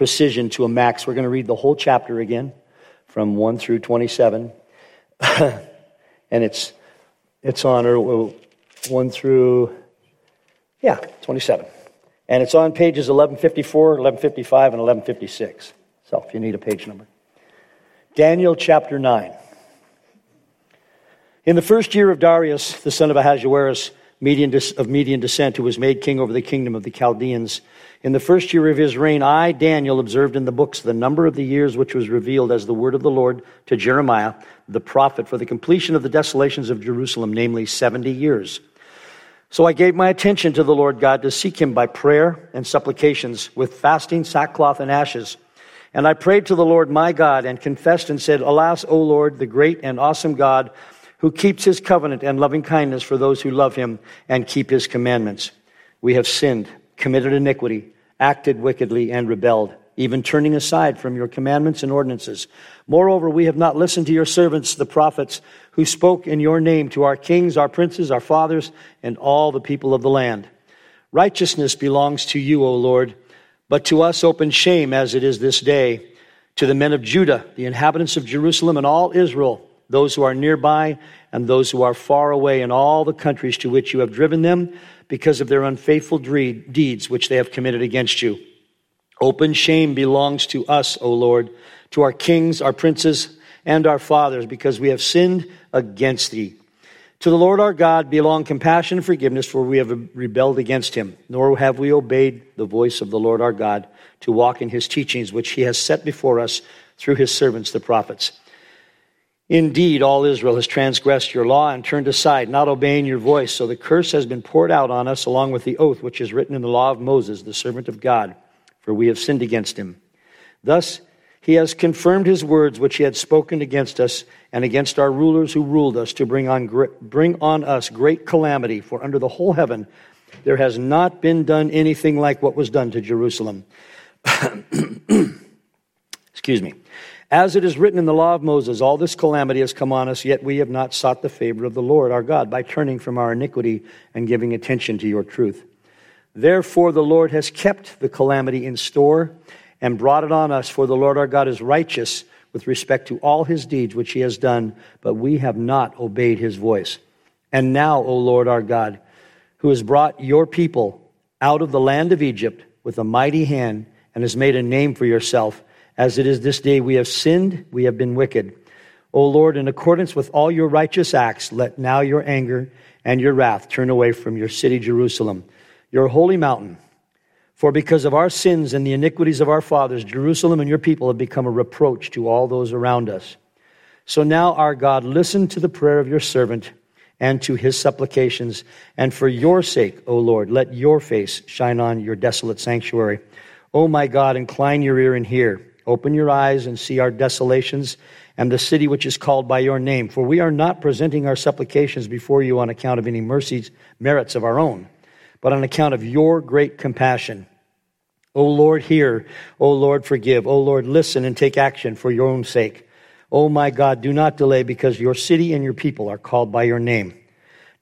precision to a max. We're going to read the whole chapter again from 1 through 27. and it's, it's on or 1 through, yeah, 27. And it's on pages 1154, 1155, and 1156. So if you need a page number. Daniel chapter 9. In the first year of Darius, the son of Ahasuerus, Median, of Median descent, who was made king over the kingdom of the Chaldeans, in the first year of his reign, I, Daniel, observed in the books the number of the years which was revealed as the word of the Lord to Jeremiah, the prophet, for the completion of the desolations of Jerusalem, namely 70 years. So I gave my attention to the Lord God to seek him by prayer and supplications with fasting, sackcloth, and ashes. And I prayed to the Lord my God and confessed and said, Alas, O Lord, the great and awesome God, who keeps his covenant and loving kindness for those who love him and keep his commandments. We have sinned committed iniquity, acted wickedly, and rebelled, even turning aside from your commandments and ordinances. Moreover, we have not listened to your servants, the prophets, who spoke in your name to our kings, our princes, our fathers, and all the people of the land. Righteousness belongs to you, O Lord, but to us open shame as it is this day. To the men of Judah, the inhabitants of Jerusalem, and all Israel, those who are nearby and those who are far away in all the countries to which you have driven them, because of their unfaithful deeds which they have committed against you. Open shame belongs to us, O Lord, to our kings, our princes, and our fathers, because we have sinned against thee. To the Lord our God belong compassion and forgiveness, for we have rebelled against him, nor have we obeyed the voice of the Lord our God to walk in his teachings, which he has set before us through his servants, the prophets. Indeed, all Israel has transgressed your law and turned aside, not obeying your voice. So the curse has been poured out on us, along with the oath which is written in the law of Moses, the servant of God, for we have sinned against him. Thus, he has confirmed his words which he had spoken against us and against our rulers who ruled us to bring on, bring on us great calamity. For under the whole heaven there has not been done anything like what was done to Jerusalem. Excuse me. As it is written in the law of Moses, all this calamity has come on us, yet we have not sought the favor of the Lord our God by turning from our iniquity and giving attention to your truth. Therefore, the Lord has kept the calamity in store and brought it on us, for the Lord our God is righteous with respect to all his deeds which he has done, but we have not obeyed his voice. And now, O Lord our God, who has brought your people out of the land of Egypt with a mighty hand and has made a name for yourself, as it is this day, we have sinned, we have been wicked. O Lord, in accordance with all your righteous acts, let now your anger and your wrath turn away from your city, Jerusalem, your holy mountain. For because of our sins and the iniquities of our fathers, Jerusalem and your people have become a reproach to all those around us. So now, our God, listen to the prayer of your servant and to his supplications. And for your sake, O Lord, let your face shine on your desolate sanctuary. O my God, incline your ear and hear. Open your eyes and see our desolations and the city which is called by your name. For we are not presenting our supplications before you on account of any mercies, merits of our own, but on account of your great compassion. O Lord, hear. O Lord, forgive. O Lord, listen and take action for your own sake. O my God, do not delay because your city and your people are called by your name.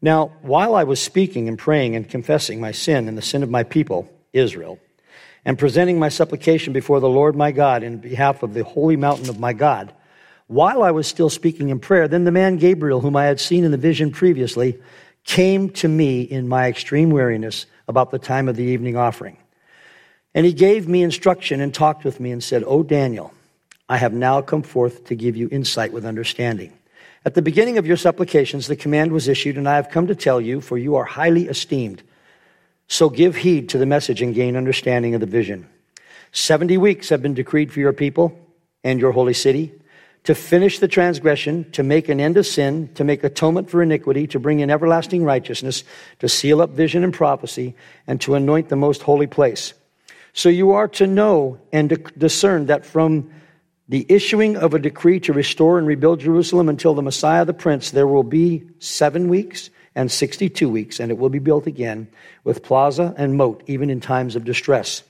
Now, while I was speaking and praying and confessing my sin and the sin of my people, Israel, and presenting my supplication before the Lord my God in behalf of the holy mountain of my God. While I was still speaking in prayer, then the man Gabriel, whom I had seen in the vision previously, came to me in my extreme weariness about the time of the evening offering. And he gave me instruction and talked with me and said, O Daniel, I have now come forth to give you insight with understanding. At the beginning of your supplications, the command was issued, and I have come to tell you, for you are highly esteemed. So give heed to the message and gain understanding of the vision. 70 weeks have been decreed for your people and your holy city to finish the transgression, to make an end of sin, to make atonement for iniquity, to bring in everlasting righteousness, to seal up vision and prophecy, and to anoint the most holy place. So you are to know and discern that from the issuing of a decree to restore and rebuild Jerusalem until the Messiah the Prince, there will be seven weeks and 62 weeks, and it will be built again with plaza and moat, even in times of distress.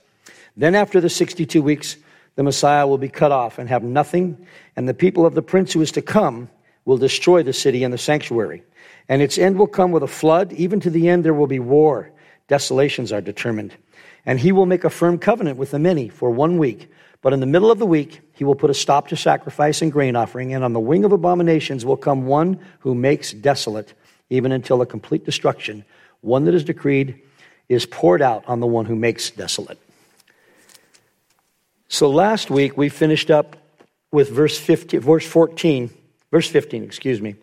Then, after the 62 weeks, the Messiah will be cut off and have nothing, and the people of the Prince who is to come will destroy the city and the sanctuary. And its end will come with a flood. Even to the end, there will be war. Desolations are determined. And he will make a firm covenant with the many for one week. But in the middle of the week, he will put a stop to sacrifice and grain offering. And on the wing of abominations will come one who makes desolate even until a complete destruction, one that is decreed, is poured out on the one who makes desolate. So last week we finished up with verse 15, verse 14, verse 15, excuse me.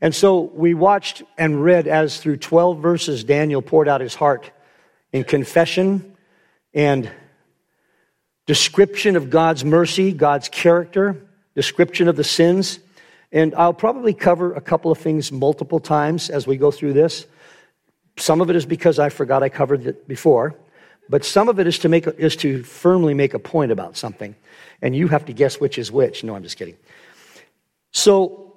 And so we watched and read as through 12 verses Daniel poured out his heart in confession and description of God's mercy, God's character, description of the sins and I'll probably cover a couple of things multiple times as we go through this. Some of it is because I forgot I covered it before, but some of it is to make is to firmly make a point about something, and you have to guess which is which. No, I'm just kidding. So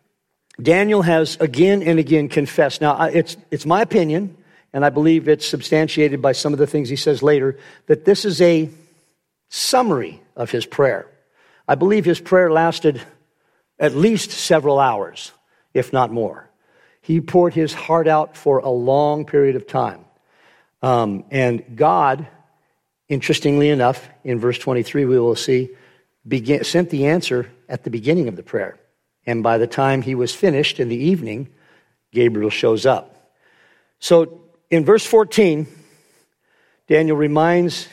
Daniel has again and again confessed. Now it's it's my opinion, and I believe it's substantiated by some of the things he says later that this is a summary of his prayer. I believe his prayer lasted at least several hours, if not more. He poured his heart out for a long period of time. Um, and God, interestingly enough, in verse 23, we will see, sent the answer at the beginning of the prayer. And by the time he was finished in the evening, Gabriel shows up. So in verse 14, Daniel reminds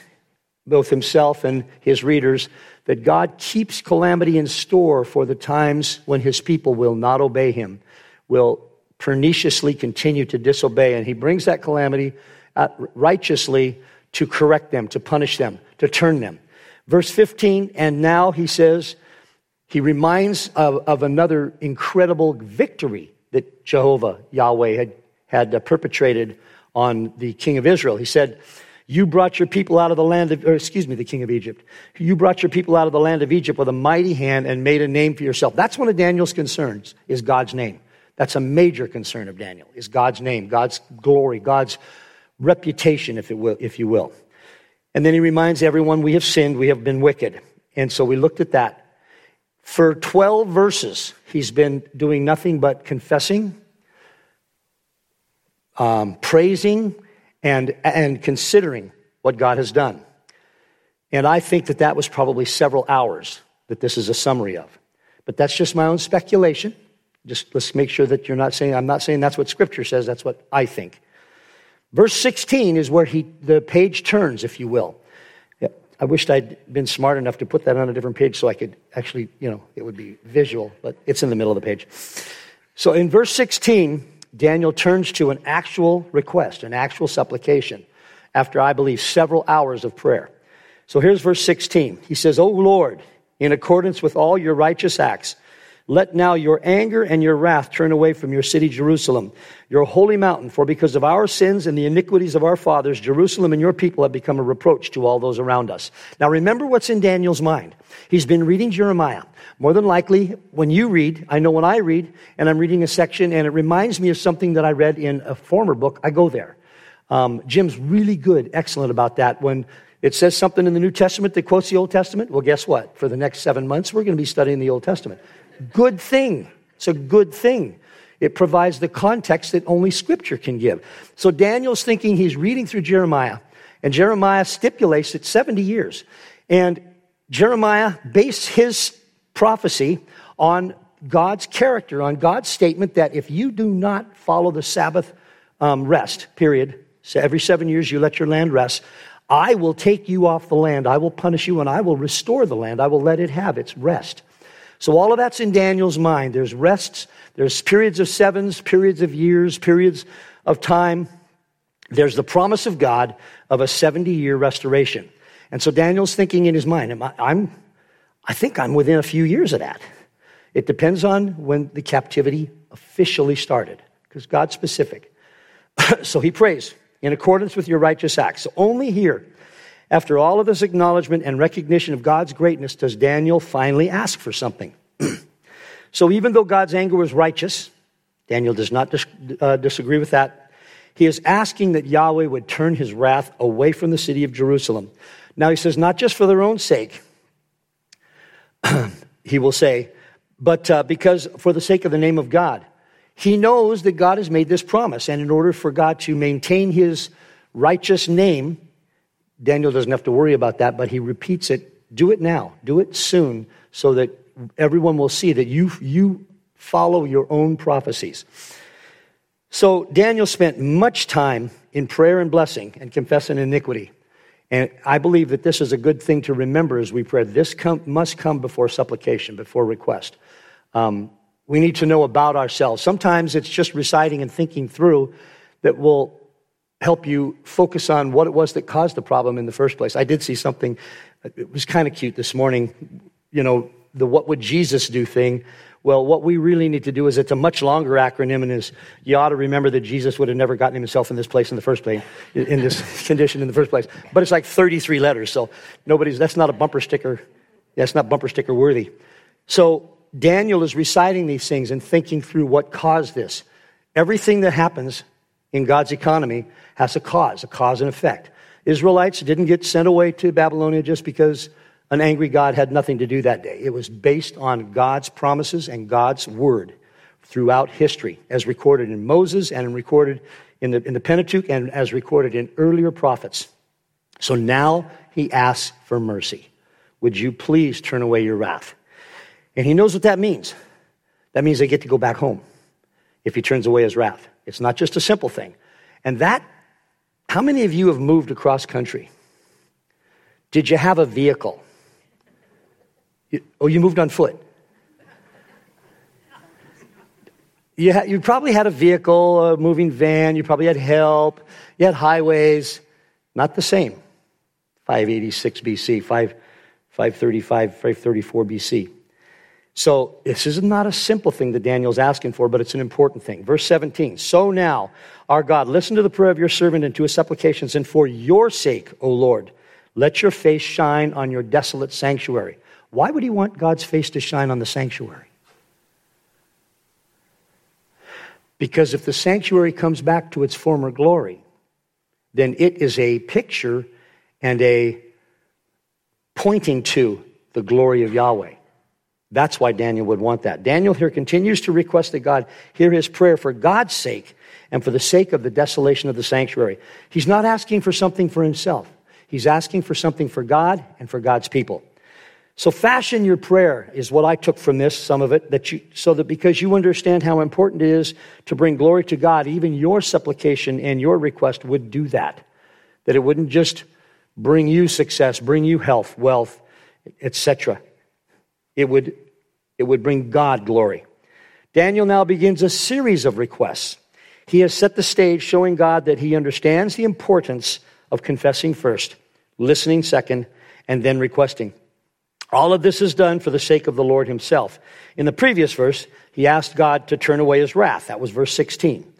both himself and his readers that God keeps calamity in store for the times when his people will not obey him, will perniciously continue to disobey. And he brings that calamity uh, righteously to correct them, to punish them, to turn them. Verse 15, and now he says, he reminds of, of another incredible victory that Jehovah, Yahweh, had, had perpetrated on the king of Israel. He said, you brought your people out of the land of, or excuse me, the king of Egypt. You brought your people out of the land of Egypt with a mighty hand and made a name for yourself. That's one of Daniel's concerns, is God's name. That's a major concern of Daniel, is God's name, God's glory, God's reputation, if, it will, if you will. And then he reminds everyone we have sinned, we have been wicked. And so we looked at that. For 12 verses, he's been doing nothing but confessing, um, praising, and, and considering what God has done. And I think that that was probably several hours that this is a summary of. But that's just my own speculation. Just let's make sure that you're not saying, I'm not saying that's what Scripture says, that's what I think. Verse 16 is where he, the page turns, if you will. I wished I'd been smart enough to put that on a different page so I could actually, you know, it would be visual, but it's in the middle of the page. So in verse 16, Daniel turns to an actual request, an actual supplication, after I believe several hours of prayer. So here's verse 16. He says, O Lord, in accordance with all your righteous acts, let now your anger and your wrath turn away from your city, Jerusalem, your holy mountain. For because of our sins and the iniquities of our fathers, Jerusalem and your people have become a reproach to all those around us. Now remember what's in Daniel's mind. He's been reading Jeremiah. More than likely, when you read, I know when I read, and I'm reading a section and it reminds me of something that I read in a former book, I go there. Um, Jim's really good, excellent about that. When it says something in the New Testament that quotes the Old Testament, well, guess what? For the next seven months, we're going to be studying the Old Testament. Good thing. It's a good thing. It provides the context that only Scripture can give. So Daniel's thinking he's reading through Jeremiah, and Jeremiah stipulates it 70 years. And Jeremiah based his prophecy on God's character, on God's statement that if you do not follow the Sabbath um, rest, period, so every seven years you let your land rest, I will take you off the land. I will punish you and I will restore the land. I will let it have its rest. So all of that's in Daniel's mind. There's rests, there's periods of sevens, periods of years, periods of time. There's the promise of God of a 70 year restoration. And so Daniel's thinking in his mind, I, I'm, I think I'm within a few years of that. It depends on when the captivity officially started, because God's specific. so he prays, in accordance with your righteous acts. So only here After all of this acknowledgement and recognition of God's greatness, does Daniel finally ask for something? so even though God's anger was righteous, Daniel does not dis- uh, disagree with that. He is asking that Yahweh would turn his wrath away from the city of Jerusalem. Now he says, not just for their own sake, he will say, but uh, because for the sake of the name of God. He knows that God has made this promise, and in order for God to maintain his righteous name, Daniel doesn't have to worry about that, but he repeats it do it now, do it soon, so that everyone will see that you, you follow your own prophecies. So Daniel spent much time in prayer and blessing and confessing iniquity. And I believe that this is a good thing to remember as we pray. This come, must come before supplication, before request. Um, we need to know about ourselves. Sometimes it's just reciting and thinking through that will help you focus on what it was that caused the problem in the first place. I did see something, it was kind of cute this morning, you know, the what would Jesus do thing well, what we really need to do is it's a much longer acronym and is you ought to remember that Jesus would have never gotten himself in this place in the first place, in this condition in the first place. But it's like 33 letters, so nobody's, that's not a bumper sticker. That's not bumper sticker worthy. So Daniel is reciting these things and thinking through what caused this. Everything that happens in God's economy has a cause, a cause and effect. Israelites didn't get sent away to Babylonia just because an angry God had nothing to do that day. It was based on God's promises and God's word throughout history, as recorded in Moses and recorded in the, in the Pentateuch and as recorded in earlier prophets. So now he asks for mercy. Would you please turn away your wrath? And he knows what that means. That means they get to go back home if he turns away his wrath. It's not just a simple thing. And that, how many of you have moved across country? Did you have a vehicle? You, oh, you moved on foot. You, ha- you probably had a vehicle, a moving van, you probably had help, you had highways. Not the same. 586 BC, 5, 535, 534 BC. So this is not a simple thing that Daniel's asking for, but it's an important thing. Verse 17. So now, our God, listen to the prayer of your servant and to his supplications, and for your sake, O Lord, let your face shine on your desolate sanctuary. Why would he want God's face to shine on the sanctuary? Because if the sanctuary comes back to its former glory, then it is a picture and a pointing to the glory of Yahweh. That's why Daniel would want that. Daniel here continues to request that God hear his prayer for God's sake and for the sake of the desolation of the sanctuary. He's not asking for something for himself. He's asking for something for God and for God's people. So fashion your prayer is what I took from this, some of it, that you, so that because you understand how important it is to bring glory to God, even your supplication and your request would do that. That it wouldn't just bring you success, bring you health, wealth, etc. It would, it would bring God glory. Daniel now begins a series of requests. He has set the stage showing God that he understands the importance of confessing first, listening second, and then requesting. All of this is done for the sake of the Lord himself. In the previous verse, he asked God to turn away his wrath. That was verse 16.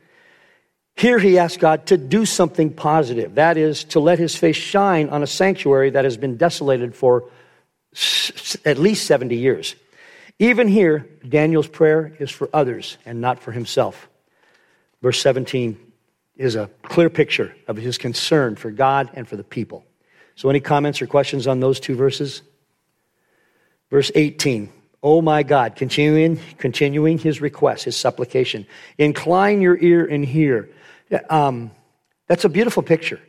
Here he asked God to do something positive. That is, to let his face shine on a sanctuary that has been desolated for at least 70 years. Even here, Daniel's prayer is for others and not for himself. Verse 17 is a clear picture of his concern for God and for the people. So, any comments or questions on those two verses? Verse 18. Oh my God, continuing, continuing his request, his supplication. Incline your ear and hear. Um, that's a beautiful picture,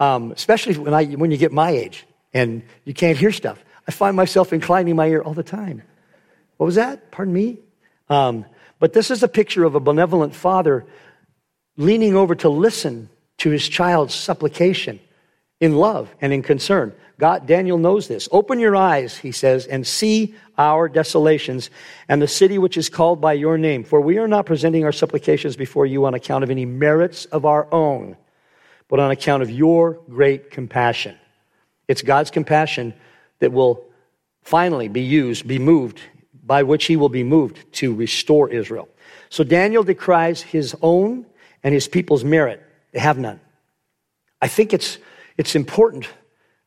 um, especially when, I, when you get my age and you can't hear stuff. I find myself inclining my ear all the time. What was that? Pardon me? Um, but this is a picture of a benevolent father leaning over to listen to his child's supplication in love and in concern. God, Daniel knows this. Open your eyes, he says, and see our desolations and the city which is called by your name. For we are not presenting our supplications before you on account of any merits of our own, but on account of your great compassion. It's God's compassion that will finally be used, be moved, by which he will be moved to restore Israel. So Daniel decries his own and his people's merit. They have none. I think it's, it's important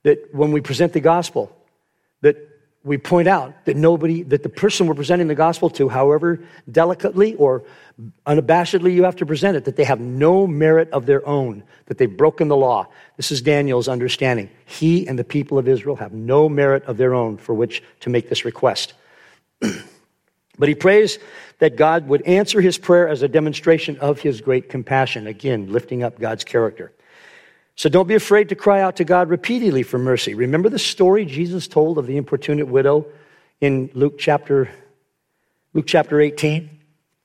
that when we present the gospel, we point out that nobody, that the person we're presenting the gospel to, however delicately or unabashedly you have to present it, that they have no merit of their own, that they've broken the law. This is Daniel's understanding. He and the people of Israel have no merit of their own for which to make this request. but he prays that God would answer his prayer as a demonstration of his great compassion, again, lifting up God's character. So don't be afraid to cry out to God repeatedly for mercy. Remember the story Jesus told of the importunate widow in Luke chapter, Luke chapter 18?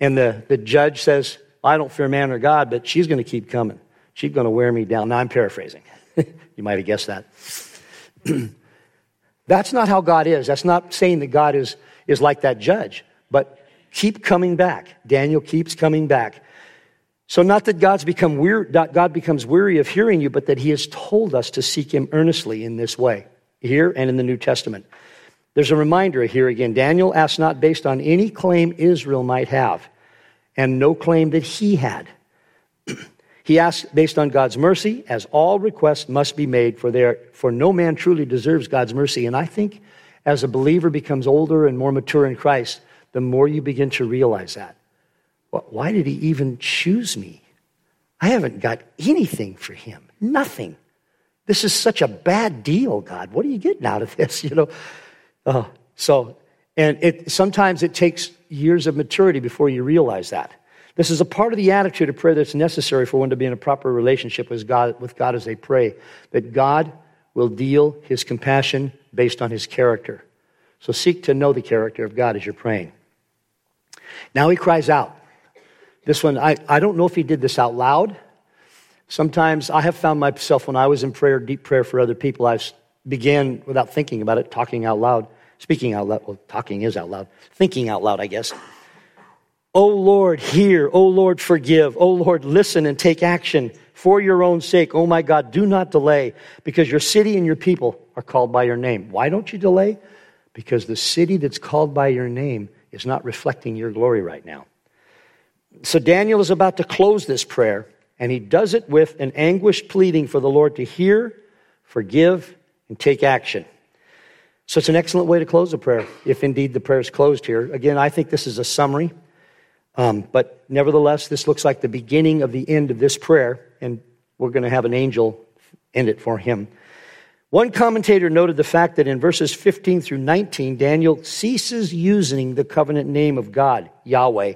And the, the judge says, I don't fear man or God, but she's going to keep coming. She's going to wear me down. Now I'm paraphrasing. you might have guessed that. That's not how God is. That's not saying that God is, is like that judge, but keep coming back. Daniel keeps coming back. So, not that God's become weir- God becomes weary of hearing you, but that He has told us to seek Him earnestly in this way, here and in the New Testament. There's a reminder here again. Daniel asked not based on any claim Israel might have, and no claim that he had. he asked based on God's mercy, as all requests must be made, for, there, for no man truly deserves God's mercy. And I think as a believer becomes older and more mature in Christ, the more you begin to realize that. Why did he even choose me? I haven't got anything for him. Nothing. This is such a bad deal, God. What are you getting out of this? You know. Uh, so, and it sometimes it takes years of maturity before you realize that. This is a part of the attitude of prayer that's necessary for one to be in a proper relationship with God, with God as they pray. That God will deal His compassion based on His character. So seek to know the character of God as you're praying. Now he cries out. This one, I, I don't know if he did this out loud. Sometimes I have found myself when I was in prayer, deep prayer for other people, I began without thinking about it, talking out loud, speaking out loud. Well, talking is out loud, thinking out loud, I guess. Oh Lord, hear. Oh Lord, forgive. Oh Lord, listen and take action for your own sake. Oh my God, do not delay because your city and your people are called by your name. Why don't you delay? Because the city that's called by your name is not reflecting your glory right now. So Daniel is about to close this prayer, and he does it with an anguished pleading for the Lord to hear, forgive, and take action. So it's an excellent way to close a prayer, if indeed the prayer is closed here. Again, I think this is a summary, um, but nevertheless, this looks like the beginning of the end of this prayer, and we're going to have an angel end it for him. One commentator noted the fact that in verses 15 through 19, Daniel ceases using the covenant name of God, Yahweh,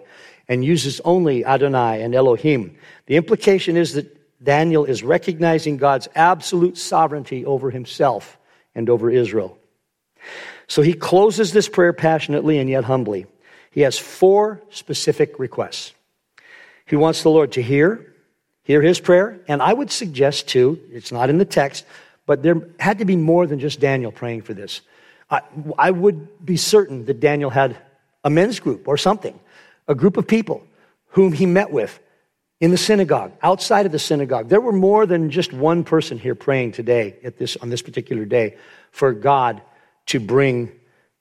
and uses only Adonai and Elohim. The implication is that Daniel is recognizing God's absolute sovereignty over himself and over Israel. So he closes this prayer passionately and yet humbly. He has four specific requests. He wants the Lord to hear, hear his prayer, and I would suggest too, it's not in the text, but there had to be more than just Daniel praying for this. I, I would be certain that Daniel had a men's group or something a group of people whom he met with in the synagogue, outside of the synagogue. There were more than just one person here praying today at this, on this particular day for God to bring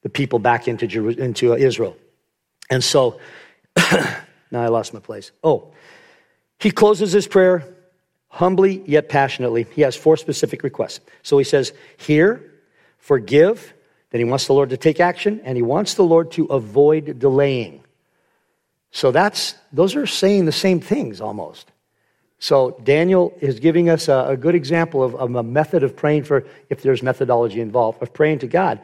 the people back into, into uh, Israel. And so, now I lost my place. Oh, he closes his prayer humbly yet passionately. He has four specific requests. So he says, Hear, forgive, then he wants the Lord to take action, and he wants the Lord to avoid delaying. So that's, those are saying the same things almost. So Daniel is giving us a, a good example of, of, a method of praying for, if there's methodology involved, of praying to God.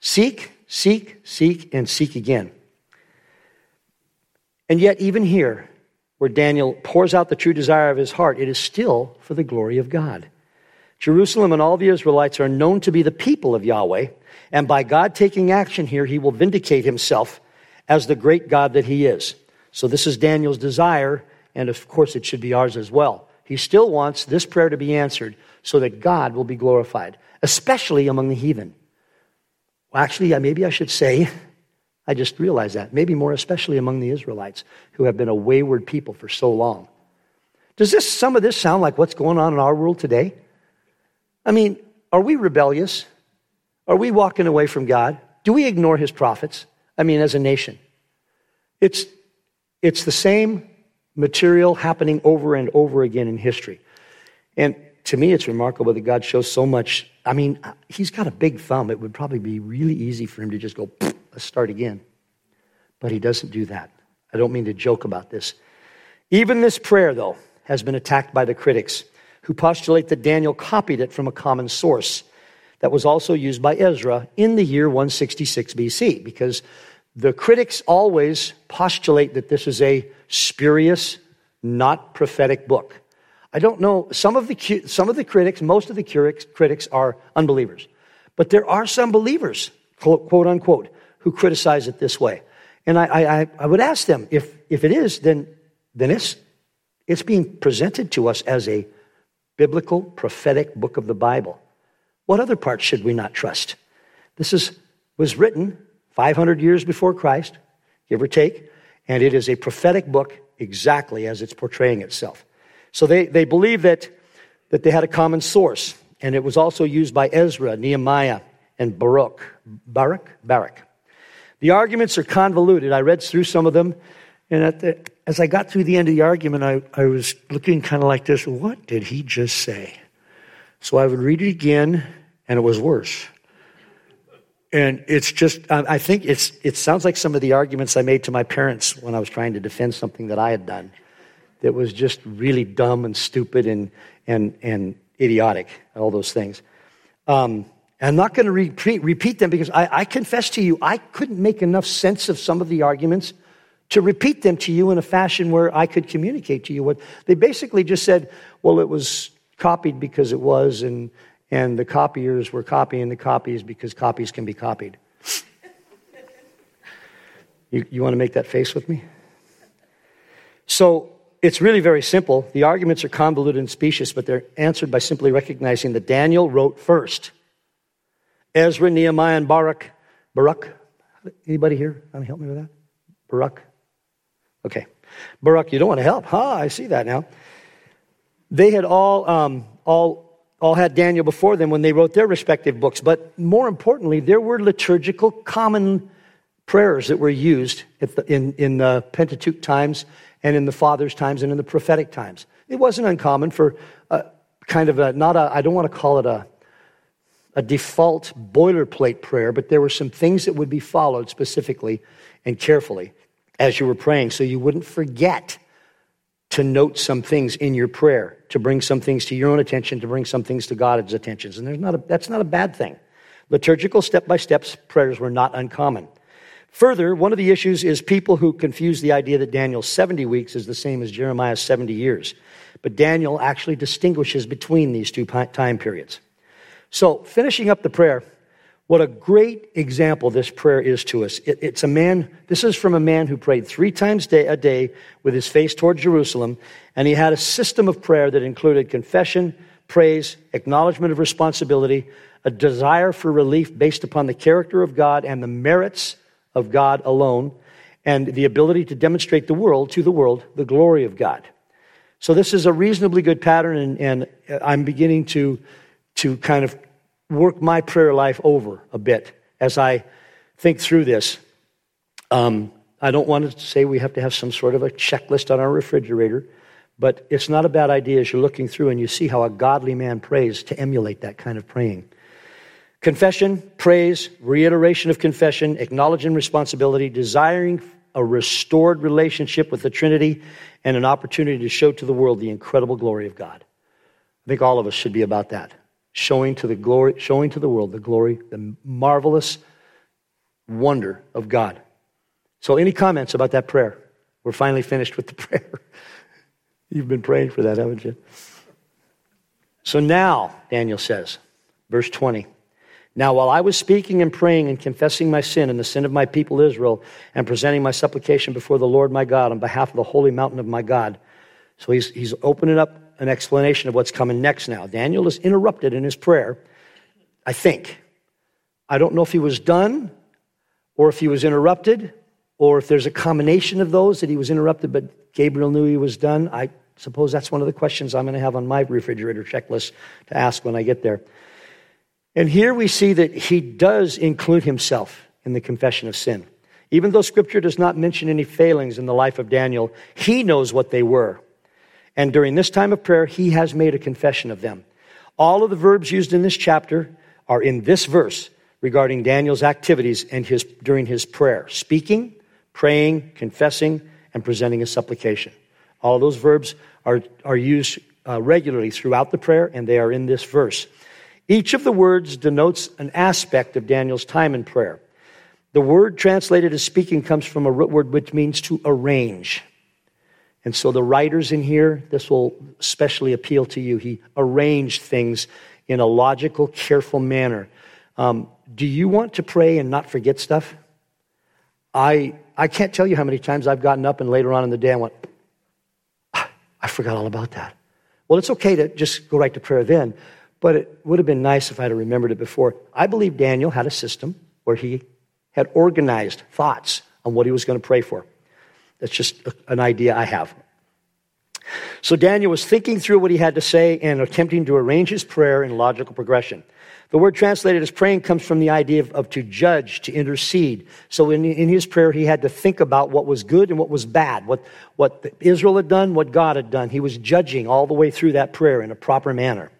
Seek, seek, seek, and seek again. And yet, even here, where Daniel pours out the true desire of his heart, it is still for the glory of God. Jerusalem and all the Israelites are known to be the people of Yahweh, and by God taking action here, he will vindicate himself as the great God that he is. So this is Daniel's desire, and of course it should be ours as well. He still wants this prayer to be answered so that God will be glorified, especially among the heathen. Well, actually, maybe I should say, I just realized that, maybe more especially among the Israelites who have been a wayward people for so long. Does this, some of this sound like what's going on in our world today? I mean, are we rebellious? Are we walking away from God? Do we ignore his prophets? I mean, as a nation. It's, it's the same material happening over and over again in history. And to me, it's remarkable that God shows so much. I mean, he's got a big thumb. It would probably be really easy for him to just go, let's start again. But he doesn't do that. I don't mean to joke about this. Even this prayer, though, has been attacked by the critics who postulate that Daniel copied it from a common source that was also used by Ezra in the year 166 BC, because the critics always postulate that this is a spurious, not prophetic book. I don't know, some of the, some of the critics, most of the critics are unbelievers. But there are some believers, quote, quote unquote, who criticize it this way. And I, I, I would ask them if, if it is, then, then it's, it's being presented to us as a biblical, prophetic book of the Bible. What other parts should we not trust? This is, was written 500 years before Christ, give or take, and it is a prophetic book exactly as it's portraying itself. So they, they believe that, that they had a common source, and it was also used by Ezra, Nehemiah, and Baruch. Baruch? Baruch. The arguments are convoluted. I read through some of them, and the, as I got through the end of the argument, I, I was looking kind of like this what did he just say? So I would read it again, and it was worse. And it's just, I think it's, it sounds like some of the arguments I made to my parents when I was trying to defend something that I had done that was just really dumb and stupid and, and, and idiotic, all those things. Um, I'm not going to repeat, repeat them because I, I confess to you, I couldn't make enough sense of some of the arguments to repeat them to you in a fashion where I could communicate to you what they basically just said, well, it was copied because it was, and, and the copiers were copying the copies because copies can be copied. you, you want to make that face with me? So it's really very simple. The arguments are convoluted and specious, but they're answered by simply recognizing that Daniel wrote first. Ezra, Nehemiah, and Baruch. Baruch? Anybody here want to help me with that? Baruch? Okay. Baruch, you don't want to help. Huh, I see that now. They had all, um, all, all had Daniel before them when they wrote their respective books, but more importantly, there were liturgical common prayers that were used the, in, in the Pentateuch times and in the Father's times and in the prophetic times. It wasn't uncommon for a, kind of a, not a, I don't want to call it a, a default boilerplate prayer, but there were some things that would be followed specifically and carefully as you were praying so you wouldn't forget to note some things in your prayer, to bring some things to your own attention, to bring some things to God's attention. And there's not a, that's not a bad thing. Liturgical step by step prayers were not uncommon. Further, one of the issues is people who confuse the idea that Daniel's 70 weeks is the same as Jeremiah's 70 years. But Daniel actually distinguishes between these two time periods. So, finishing up the prayer, what a great example this prayer is to us. It, it's a man, this is from a man who prayed three times day, a day with his face toward Jerusalem, and he had a system of prayer that included confession, praise, acknowledgement of responsibility, a desire for relief based upon the character of God and the merits of God alone and the ability to demonstrate the world to the world the glory of God. So this is a reasonably good pattern, and, and I'm beginning to, to kind of work my prayer life over a bit as I think through this. Um, I don't want to say we have to have some sort of a checklist on our refrigerator, but it's not a bad idea as you're looking through and you see how a godly man prays to emulate that kind of praying. Confession, praise, reiteration of confession, acknowledging responsibility, desiring a restored relationship with the Trinity, and an opportunity to show to the world the incredible glory of God. I think all of us should be about that. Showing to the glory, showing to the world the glory, the marvelous wonder of God. So, any comments about that prayer? We're finally finished with the prayer. You've been praying for that, haven't you? So now, Daniel says, verse 20. Now, while I was speaking and praying and confessing my sin and the sin of my people Israel and presenting my supplication before the Lord my God on behalf of the holy mountain of my God. So he's, he's opening up an explanation of what's coming next now. Daniel is interrupted in his prayer, I think. I don't know if he was done or if he was interrupted or if there's a combination of those that he was interrupted, but Gabriel knew he was done. I suppose that's one of the questions I'm going to have on my refrigerator checklist to ask when I get there. And here we see that he does include himself in the confession of sin. Even though scripture does not mention any failings in the life of Daniel, he knows what they were. And during this time of prayer, he has made a confession of them. All of the verbs used in this chapter are in this verse regarding Daniel's activities and his, during his prayer speaking, praying, confessing, and presenting a supplication. All those verbs are, are used uh, regularly throughout the prayer, and they are in this verse. Each of the words denotes an aspect of Daniel's time in prayer. The word translated as speaking comes from a root word which means to arrange. And so the writers in here, this will especially appeal to you. He arranged things in a logical, careful manner. Um, do you want to pray and not forget stuff? I, I can't tell you how many times I've gotten up and later on in the day I went, ah, I forgot all about that. Well, it's okay to just go right to prayer then, but it would have been nice if I'd remembered it before. I believe Daniel had a system where he had organized thoughts on what he was going to pray for. That's just an idea I have. So Daniel was thinking through what he had to say and attempting to arrange his prayer in logical progression. The word translated as praying comes from the idea of, of to judge, to intercede. So in, in, his prayer, he had to think about what was good and what was bad, what, what Israel had done, what God had done. He was judging all the way through that prayer in a proper manner.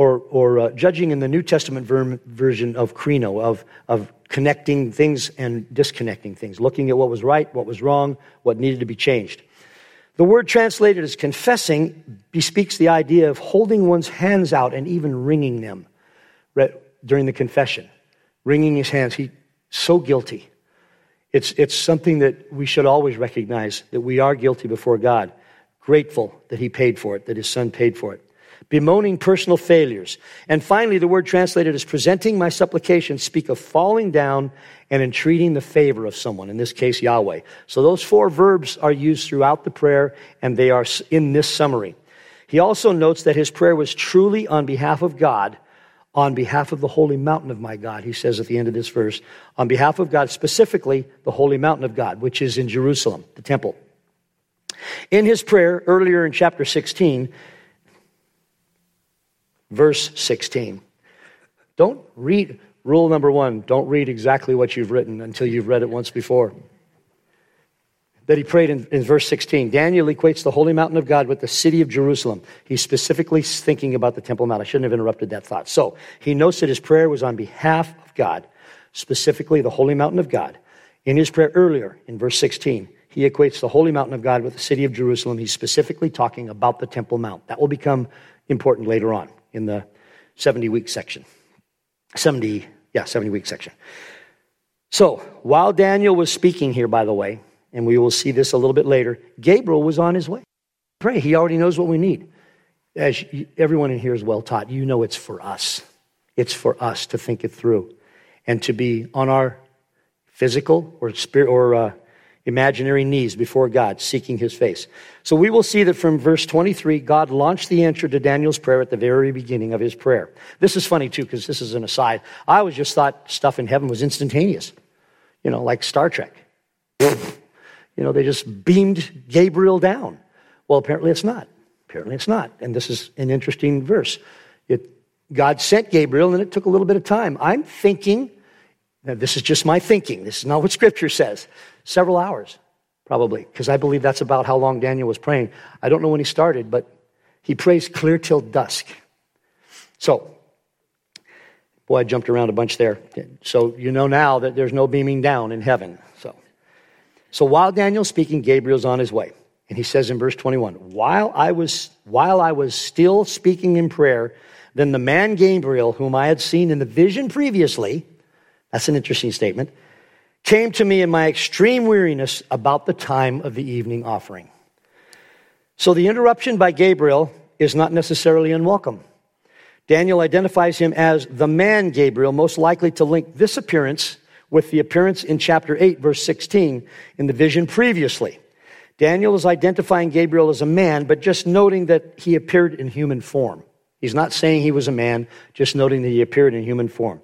Or, or uh, judging in the New Testament ver- version of krino, of, of connecting things and disconnecting things, looking at what was right, what was wrong, what needed to be changed. The word translated as confessing bespeaks the idea of holding one's hands out and even wringing them during the confession, wringing his hands. He so guilty. It's, it's something that we should always recognize that we are guilty before God. Grateful that he paid for it, that his son paid for it. Bemoaning personal failures. And finally, the word translated as presenting my supplications speak of falling down and entreating the favor of someone, in this case, Yahweh. So those four verbs are used throughout the prayer, and they are in this summary. He also notes that his prayer was truly on behalf of God on behalf of the holy mountain of my God, he says at the end of this verse, on behalf of God, specifically the holy mountain of God, which is in Jerusalem, the temple. In his prayer earlier in chapter 16, verse 16, don't read, rule number one, don't read exactly what you've written until you've read it once before that he prayed in, in, verse 16. Daniel equates the holy mountain of God with the city of Jerusalem. He's specifically thinking about the Temple Mount. I shouldn't have interrupted that thought. So he notes that his prayer was on behalf of God, specifically the holy mountain of God. In his prayer earlier, in verse 16, he equates the holy mountain of God with the city of Jerusalem. He's specifically talking about the Temple Mount. That will become important later on in the 70 week section. 70, yeah, 70 week section. So while Daniel was speaking here, by the way, and we will see this a little bit later, Gabriel was on his way. Pray. He already knows what we need. As everyone in here is well taught, you know it's for us. It's for us to think it through and to be on our physical or spirit or uh, imaginary knees before God, seeking his face. So we will see that from verse 23, God launched the answer to Daniel's prayer at the very beginning of his prayer. This is funny too, because this is an aside. I always just thought stuff in heaven was instantaneous, you know, like Star Trek. You know, they just beamed Gabriel down. Well, apparently it's not. Apparently it's not. And this is an interesting verse. It, God sent Gabriel, and it took a little bit of time. I'm thinking, now this is just my thinking, this is not what Scripture says, several hours, probably, because I believe that's about how long Daniel was praying. I don't know when he started, but he prays clear till dusk. So, boy, I jumped around a bunch there. So you know now that there's no beaming down in heaven. So. So while Daniel's speaking, Gabriel's on his way. And he says in verse 21, while I was, while I was still speaking in prayer, then the man Gabriel, whom I had seen in the vision previously, that's an interesting statement, came to me in my extreme weariness about the time of the evening offering. So the interruption by Gabriel is not necessarily unwelcome. Daniel identifies him as the man Gabriel, most likely to link this appearance with the appearance in chapter 8, verse 16, in the vision previously. Daniel is identifying Gabriel as a man, but just noting that he appeared in human form. He's not saying he was a man, just noting that he appeared in human form.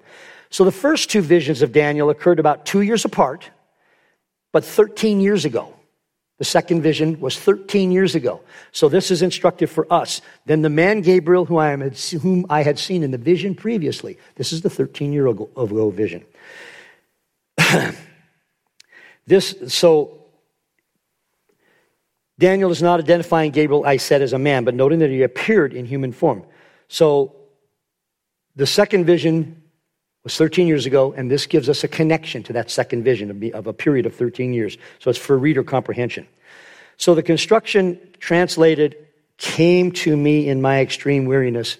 So the first two visions of Daniel occurred about two years apart, but 13 years ago. The second vision was 13 years ago. So this is instructive for us. Then the man Gabriel, whom I, whom I had seen in the vision previously, this is the 13 year ago vision. this, so Daniel is not identifying Gabriel, I said, as a man, but noting that he appeared in human form. So the second vision was 13 years ago, and this gives us a connection to that second vision of a period of 13 years. So it's for reader comprehension. So the construction translated came to me in my extreme weariness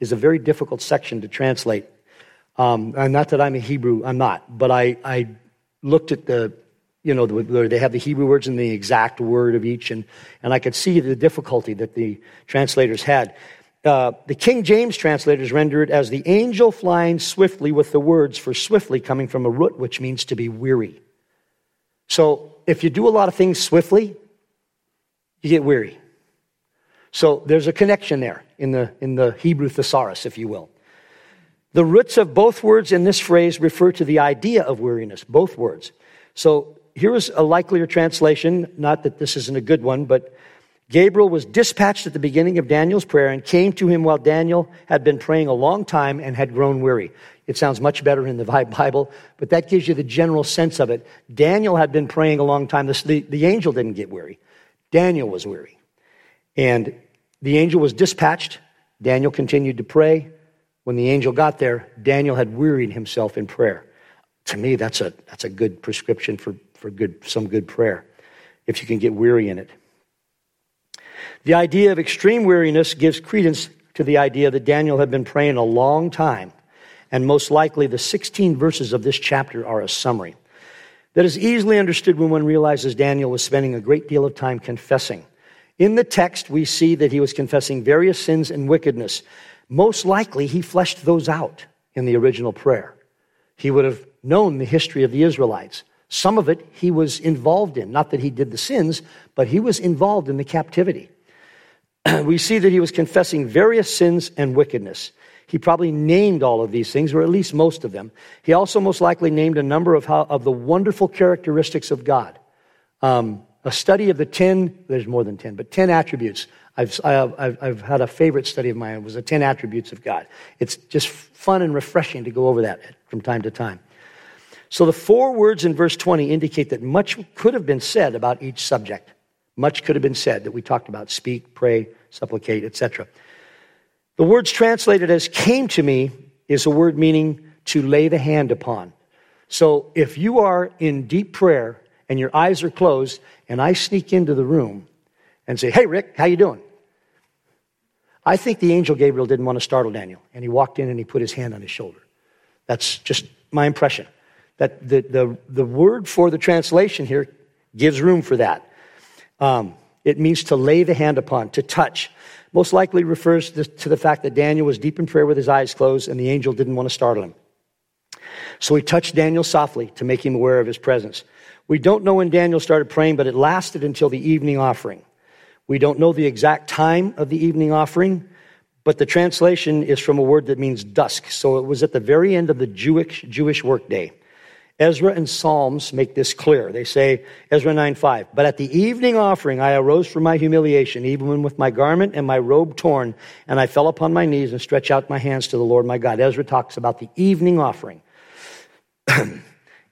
is a very difficult section to translate. Um, not that I'm a Hebrew, I'm not, but I, I looked at the, you know, they have the Hebrew words and the exact word of each, and, and I could see the difficulty that the translators had. Uh, the King James translators render it as the angel flying swiftly with the words for swiftly coming from a root, which means to be weary. So if you do a lot of things swiftly, you get weary. So there's a connection there in the, in the Hebrew thesaurus, if you will. The roots of both words in this phrase refer to the idea of weariness, both words. So here is a likelier translation, not that this isn't a good one, but Gabriel was dispatched at the beginning of Daniel's prayer and came to him while Daniel had been praying a long time and had grown weary. It sounds much better in the Bible, but that gives you the general sense of it. Daniel had been praying a long time. The, the angel didn't get weary. Daniel was weary. And the angel was dispatched. Daniel continued to pray. When the angel got there, Daniel had wearied himself in prayer. To me, that's a, that's a good prescription for, for good, some good prayer, if you can get weary in it. The idea of extreme weariness gives credence to the idea that Daniel had been praying a long time, and most likely the 16 verses of this chapter are a summary. That is easily understood when one realizes Daniel was spending a great deal of time confessing. In the text, we see that he was confessing various sins and wickedness. Most likely, he fleshed those out in the original prayer. He would have known the history of the Israelites. Some of it he was involved in. Not that he did the sins, but he was involved in the captivity. we see that he was confessing various sins and wickedness. He probably named all of these things, or at least most of them. He also most likely named a number of, how, of the wonderful characteristics of God. Um, a study of the 10, there's more than 10, but 10 attributes. I've, I've, I've had a favorite study of mine. It was the 10 attributes of God. It's just fun and refreshing to go over that from time to time. So the four words in verse 20 indicate that much could have been said about each subject. Much could have been said that we talked about speak, pray, supplicate, etc. The words translated as came to me is a word meaning to lay the hand upon. So if you are in deep prayer and your eyes are closed and I sneak into the room and say, "Hey Rick, how you doing?" I think the angel Gabriel didn't want to startle Daniel and he walked in and he put his hand on his shoulder. That's just my impression. That the, the, the word for the translation here gives room for that. Um, it means to lay the hand upon, to touch. Most likely refers to the fact that Daniel was deep in prayer with his eyes closed and the angel didn't want to startle him. So he touched Daniel softly to make him aware of his presence. We don't know when Daniel started praying, but it lasted until the evening offering. We don't know the exact time of the evening offering, but the translation is from a word that means dusk. So it was at the very end of the Jewish, Jewish workday. Ezra and Psalms make this clear. They say, Ezra 9 5, But at the evening offering I arose from my humiliation, even with my garment and my robe torn, and I fell upon my knees and stretched out my hands to the Lord my God. Ezra talks about the evening offering.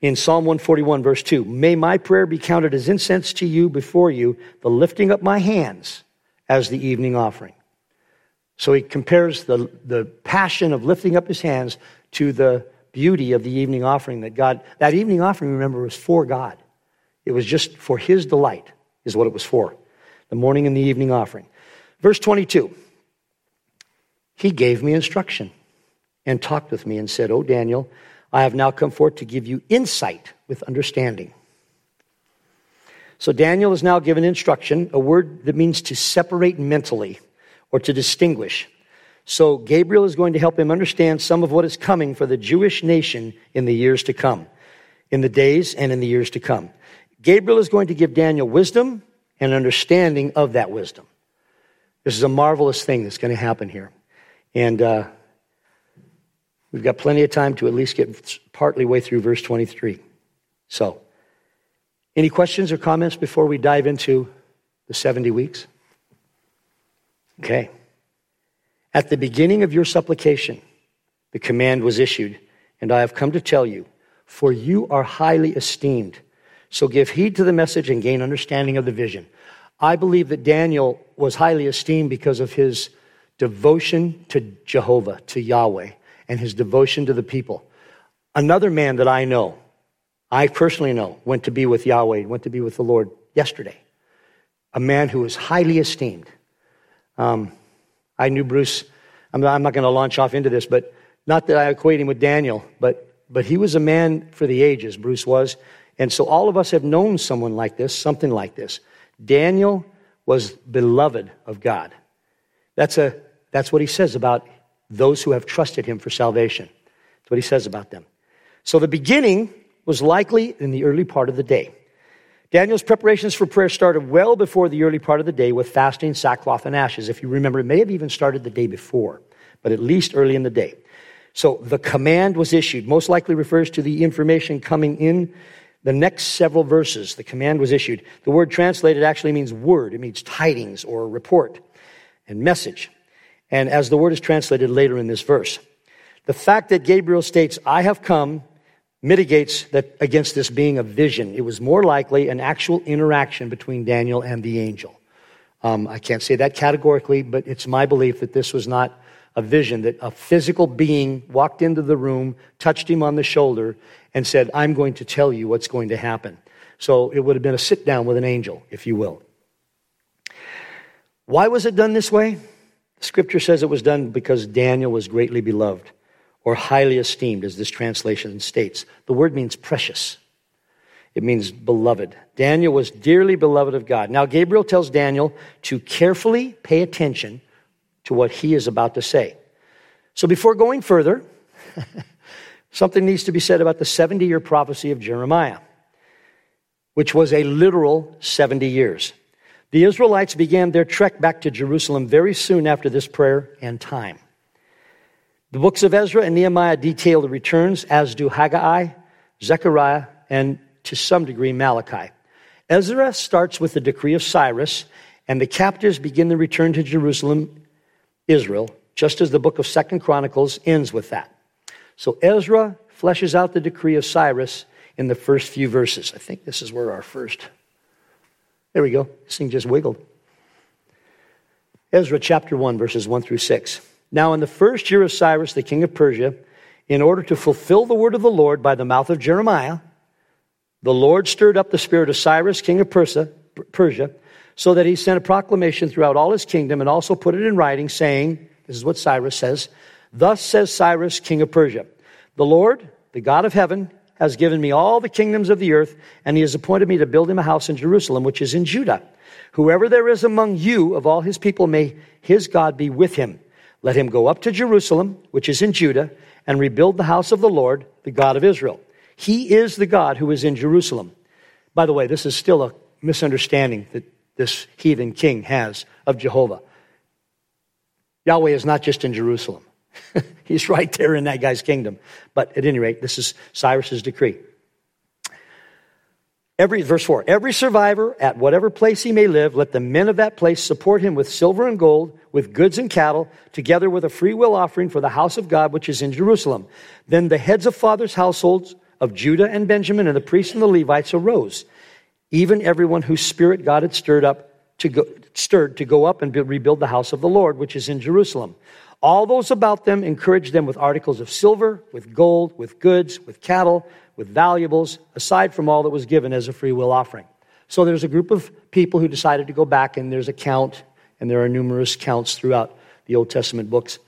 In Psalm 141, verse 2, May my prayer be counted as incense to you before you, the lifting up my hands as the evening offering. So he compares the, the passion of lifting up his hands to the beauty of the evening offering that God, that evening offering, remember, was for God. It was just for His delight, is what it was for. The morning and the evening offering. Verse 22 He gave me instruction and talked with me and said, Oh, Daniel, I have now come forth to give you insight with understanding. So Daniel is now given instruction, a word that means to separate mentally or to distinguish. So Gabriel is going to help him understand some of what is coming for the Jewish nation in the years to come, in the days and in the years to come. Gabriel is going to give Daniel wisdom and understanding of that wisdom. This is a marvelous thing that's going to happen here. And uh, we've got plenty of time to at least get partly way through verse 23. So, any questions or comments before we dive into the 70 weeks? Okay. At the beginning of your supplication, the command was issued, and I have come to tell you, for you are highly esteemed. So give heed to the message and gain understanding of the vision. I believe that Daniel was highly esteemed because of his devotion to Jehovah, to Yahweh, and his devotion to the people. Another man that I know, I personally know, went to be with Yahweh, went to be with the Lord yesterday. A man who was highly esteemed. Um, I knew Bruce, I'm not, not going to launch off into this, but not that I equate him with Daniel, but, but he was a man for the ages, Bruce was. And so all of us have known someone like this, something like this. Daniel was beloved of God. That's, a, that's what he says about those who have trusted him for salvation. That's what he says about them. So the beginning was likely in the early part of the day. Daniel's preparations for prayer started well before the early part of the day with fasting, sackcloth, and ashes. If you remember, it may have even started the day before, but at least early in the day. So the command was issued, most likely refers to the information coming in the next several verses. The command was issued. The word translated actually means word, it means tidings or report and message. And as the word is translated later in this verse, the fact that Gabriel states, I have come mitigates that against this being a vision. It was more likely an actual interaction between Daniel and the angel. Um, I can't say that categorically, but it's my belief that this was not a vision, that a physical being walked into the room, touched him on the shoulder, and said, I'm going to tell you what's going to happen. So it would have been a sit down with an angel, if you will. Why was it done this way? Scripture says it was done because Daniel was greatly beloved or highly esteemed, as this translation states. The word means precious. It means beloved. Daniel was dearly beloved of God. Now, Gabriel tells Daniel to carefully pay attention to what he is about to say. So, before going further, something needs to be said about the 70 year prophecy of Jeremiah, which was a literal 70 years. The Israelites began their trek back to Jerusalem very soon after this prayer and time. The books of Ezra and Nehemiah detail the returns, as do Haggai, Zechariah, and to some degree Malachi. Ezra starts with the decree of Cyrus, and the captives begin the return to Jerusalem, Israel, just as the book of Second Chronicles ends with that. So Ezra fleshes out the decree of Cyrus in the first few verses. I think this is where our first. There we go. This thing just wiggled. Ezra chapter 1, verses 1 through 6. Now, in the first year of Cyrus, the king of Persia, in order to fulfill the word of the Lord by the mouth of Jeremiah, the Lord stirred up the spirit of Cyrus, king of Persia, Persia, so that he sent a proclamation throughout all his kingdom and also put it in writing, saying, This is what Cyrus says Thus says Cyrus, king of Persia, The Lord, the God of heaven, has given me all the kingdoms of the earth, and he has appointed me to build him a house in Jerusalem, which is in Judah. Whoever there is among you of all his people, may his God be with him let him go up to Jerusalem, which is in Judah, and rebuild the house of the Lord, the God of Israel. He is the God who is in Jerusalem. By the way, this is still a misunderstanding that this heathen king has of Jehovah. Yahweh is not just in Jerusalem. He's right there in that guy's kingdom. But at any rate, this is Cyrus's decree. Every, verse 4 Every survivor at whatever place he may live, let the men of that place support him with silver and gold, with goods and cattle, together with a free will offering for the house of God which is in Jerusalem. Then the heads of fathers' households of Judah and Benjamin and the priests and the Levites arose, even everyone whose spirit God had stirred up to go, stirred to go up and rebuild the house of the Lord which is in Jerusalem. All those about them encouraged them with articles of silver, with gold, with goods, with cattle, with valuables, aside from all that was given as a free will offering. So there's a group of people who decided to go back, and there's a count, and there are numerous counts throughout the Old Testament books.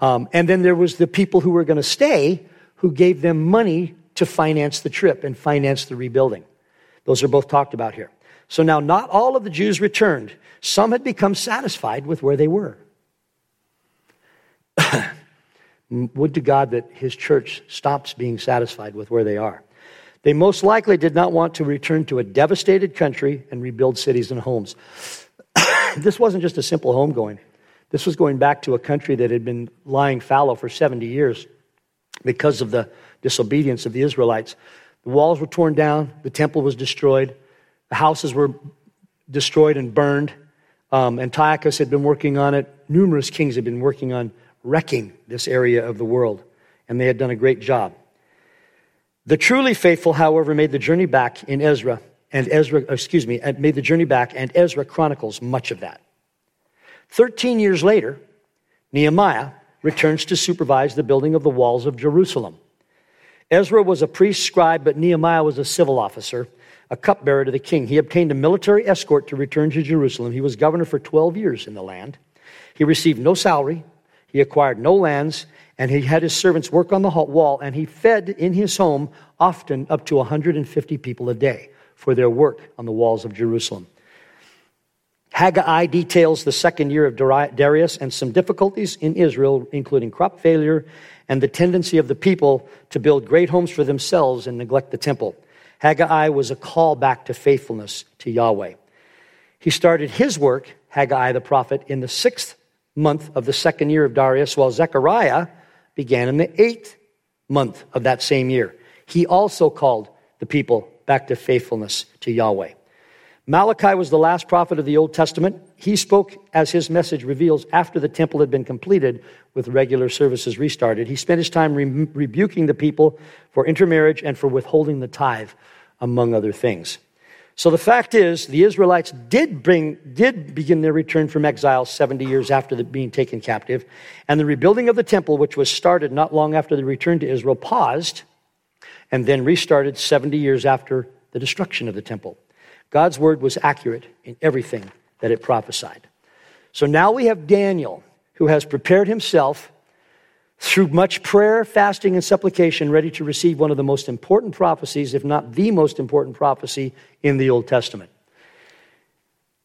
Um, and then there was the people who were going to stay, who gave them money to finance the trip and finance the rebuilding. Those are both talked about here. So now, not all of the Jews returned. Some had become satisfied with where they were. Would to God that his church stops being satisfied with where they are. They most likely did not want to return to a devastated country and rebuild cities and homes. this wasn't just a simple homegoing. This was going back to a country that had been lying fallow for 70 years because of the disobedience of the Israelites. The walls were torn down, the temple was destroyed, the houses were destroyed and burned. Um, Antiochus had been working on it. Numerous kings had been working on wrecking this area of the world, and they had done a great job. The truly faithful, however, made the journey back in Ezra, and Ezra, uh, excuse me, uh, made the journey back, and Ezra chronicles much of that. Thirteen years later, Nehemiah returns to supervise the building of the walls of Jerusalem. Ezra was a priest scribe, but Nehemiah was a civil officer, a cupbearer to the king. He obtained a military escort to return to Jerusalem. He was governor for 12 years in the land. He received no salary, he acquired no lands, and he had his servants work on the wall, and he fed in his home often up to 150 people a day for their work on the walls of Jerusalem. Haggai details the second year of Darius and some difficulties in Israel, including crop failure and the tendency of the people to build great homes for themselves and neglect the temple. Haggai was a call back to faithfulness to Yahweh. He started his work, Haggai the prophet, in the sixth month of the second year of Darius, while Zechariah began in the eighth month of that same year. He also called the people back to faithfulness to Yahweh. Malachi was the last prophet of the Old Testament. He spoke, as his message reveals, after the temple had been completed with regular services restarted. He spent his time re- rebuking the people for intermarriage and for withholding the tithe, among other things. So the fact is, the Israelites did bring, did begin their return from exile 70 years after the, being taken captive, and the rebuilding of the temple, which was started not long after the return to Israel, paused and then restarted 70 years after the destruction of the temple. God's word was accurate in everything that it prophesied. So now we have Daniel, who has prepared himself through much prayer, fasting, and supplication, ready to receive one of the most important prophecies, if not the most important prophecy in the Old Testament.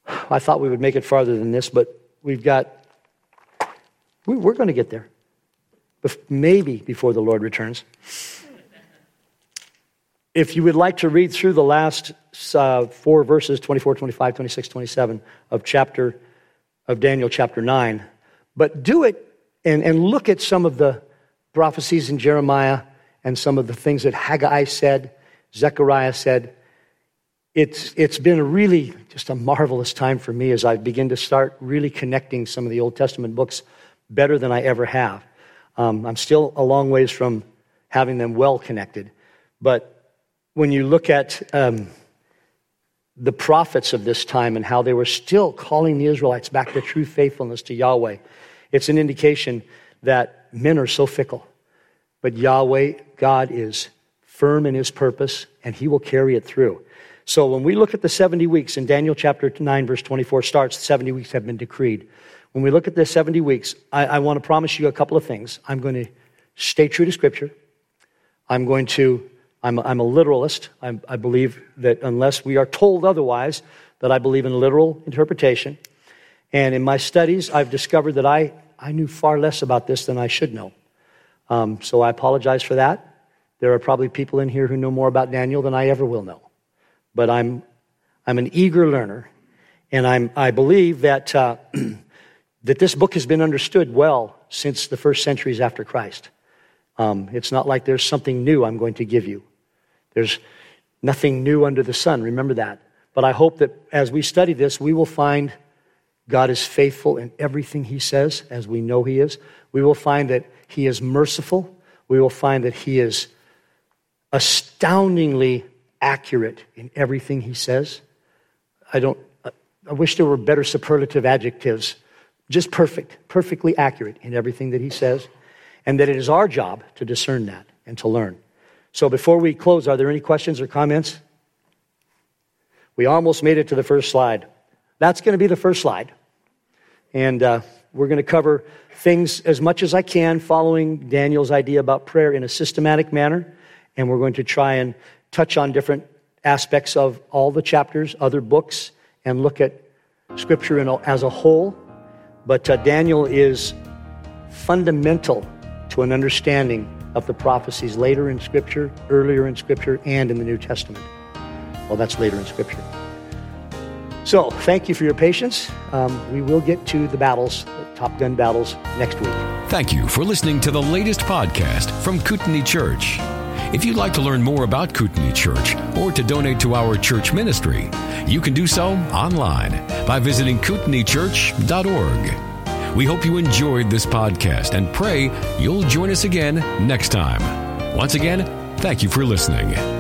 I thought we would make it farther than this, but we've got, we're going to get there. Maybe before the Lord returns. If you would like to read through the last uh, four verses 24, 25, 26, 27 of chapter of Daniel chapter 9, but do it and, and look at some of the prophecies in Jeremiah and some of the things that Haggai said, Zechariah said. It's, it's been really just a marvelous time for me as I begin to start really connecting some of the Old Testament books better than I ever have. Um, I'm still a long ways from having them well connected, but when you look at um, the prophets of this time and how they were still calling the Israelites back to true faithfulness to Yahweh, it's an indication that men are so fickle. But Yahweh, God, is firm in his purpose and he will carry it through. So when we look at the 70 weeks in Daniel chapter 9, verse 24 starts, 70 weeks have been decreed. When we look at the 70 weeks, I, I want to promise you a couple of things. I'm going to stay true to Scripture. I'm going to I'm, I'm a literalist. I'm, I believe that unless we are told otherwise, that I believe in literal interpretation. And in my studies, I've discovered that I, I knew far less about this than I should know. Um, so I apologize for that. There are probably people in here who know more about Daniel than I ever will know. But I'm, I'm an eager learner, and I'm, I believe that, uh, that this book has been understood well since the first centuries after Christ. Um, it's not like there's something new I'm going to give you. There's nothing new under the sun. Remember that. But I hope that as we study this, we will find God is faithful in everything He says, as we know He is. We will find that He is merciful. We will find that He is astoundingly accurate in everything He says. I don't, I wish there were better superlative adjectives. Just perfect, perfectly accurate in everything that He says and that it is our job to discern that and to learn. So before we close, are there any questions or comments? We almost made it to the first slide. That's going to be the first slide. And uh, we're going to cover things as much as I can following Daniel's idea about prayer in a systematic manner. And we're going to try and touch on different aspects of all the chapters, other books, and look at Scripture as a whole. But uh, Daniel is fundamental to an understanding of the prophecies later in Scripture, earlier in Scripture, and in the New Testament. Well, that's later in Scripture. So, thank you for your patience. Um, we will get to the battles, the Top Gun battles, next week. Thank you for listening to the latest podcast from Kootenai Church. If you'd like to learn more about Kootenai Church or to donate to our church ministry, you can do so online by visiting kootenaichurch.org. We hope you enjoyed this podcast and pray you'll join us again next time. Once again, thank you for listening.